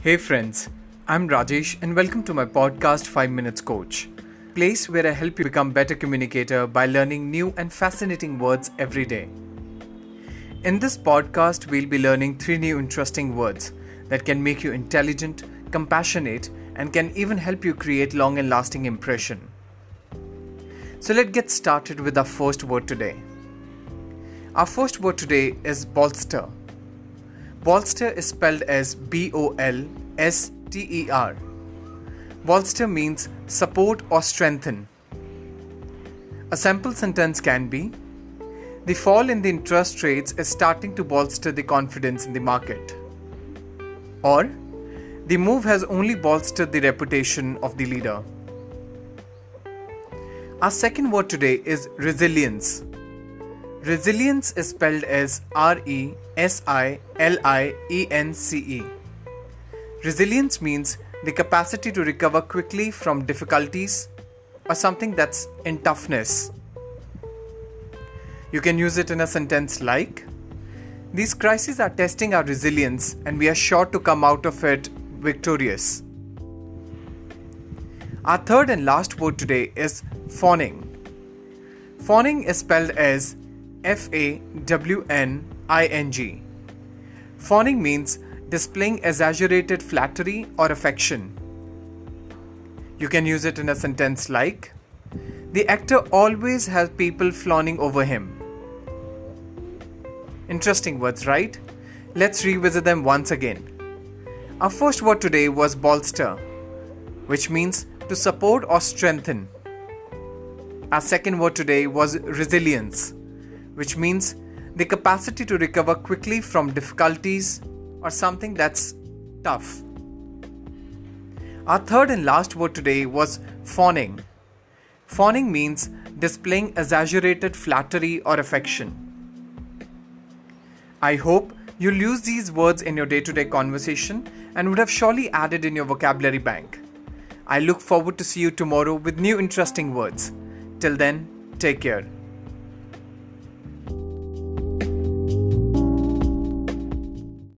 Hey friends, I'm Rajesh and welcome to my podcast 5 Minutes Coach. Place where I help you become better communicator by learning new and fascinating words every day. In this podcast, we'll be learning three new interesting words that can make you intelligent, compassionate, and can even help you create long and lasting impression. So let's get started with our first word today. Our first word today is bolster. Bolster is spelled as B O L S T E R. Bolster means support or strengthen. A sample sentence can be The fall in the interest rates is starting to bolster the confidence in the market. Or The move has only bolstered the reputation of the leader. Our second word today is resilience. Resilience is spelled as R E S I L I E N C E. Resilience means the capacity to recover quickly from difficulties or something that's in toughness. You can use it in a sentence like These crises are testing our resilience and we are sure to come out of it victorious. Our third and last word today is fawning. Fawning is spelled as F A W N I N G. Fawning means displaying exaggerated flattery or affection. You can use it in a sentence like The actor always has people fawning over him. Interesting words, right? Let's revisit them once again. Our first word today was bolster, which means to support or strengthen. Our second word today was resilience, which means the capacity to recover quickly from difficulties or something that's tough. Our third and last word today was fawning. Fawning means displaying exaggerated flattery or affection. I hope you'll use these words in your day to day conversation and would have surely added in your vocabulary bank. I look forward to see you tomorrow with new interesting words. Till then, take care.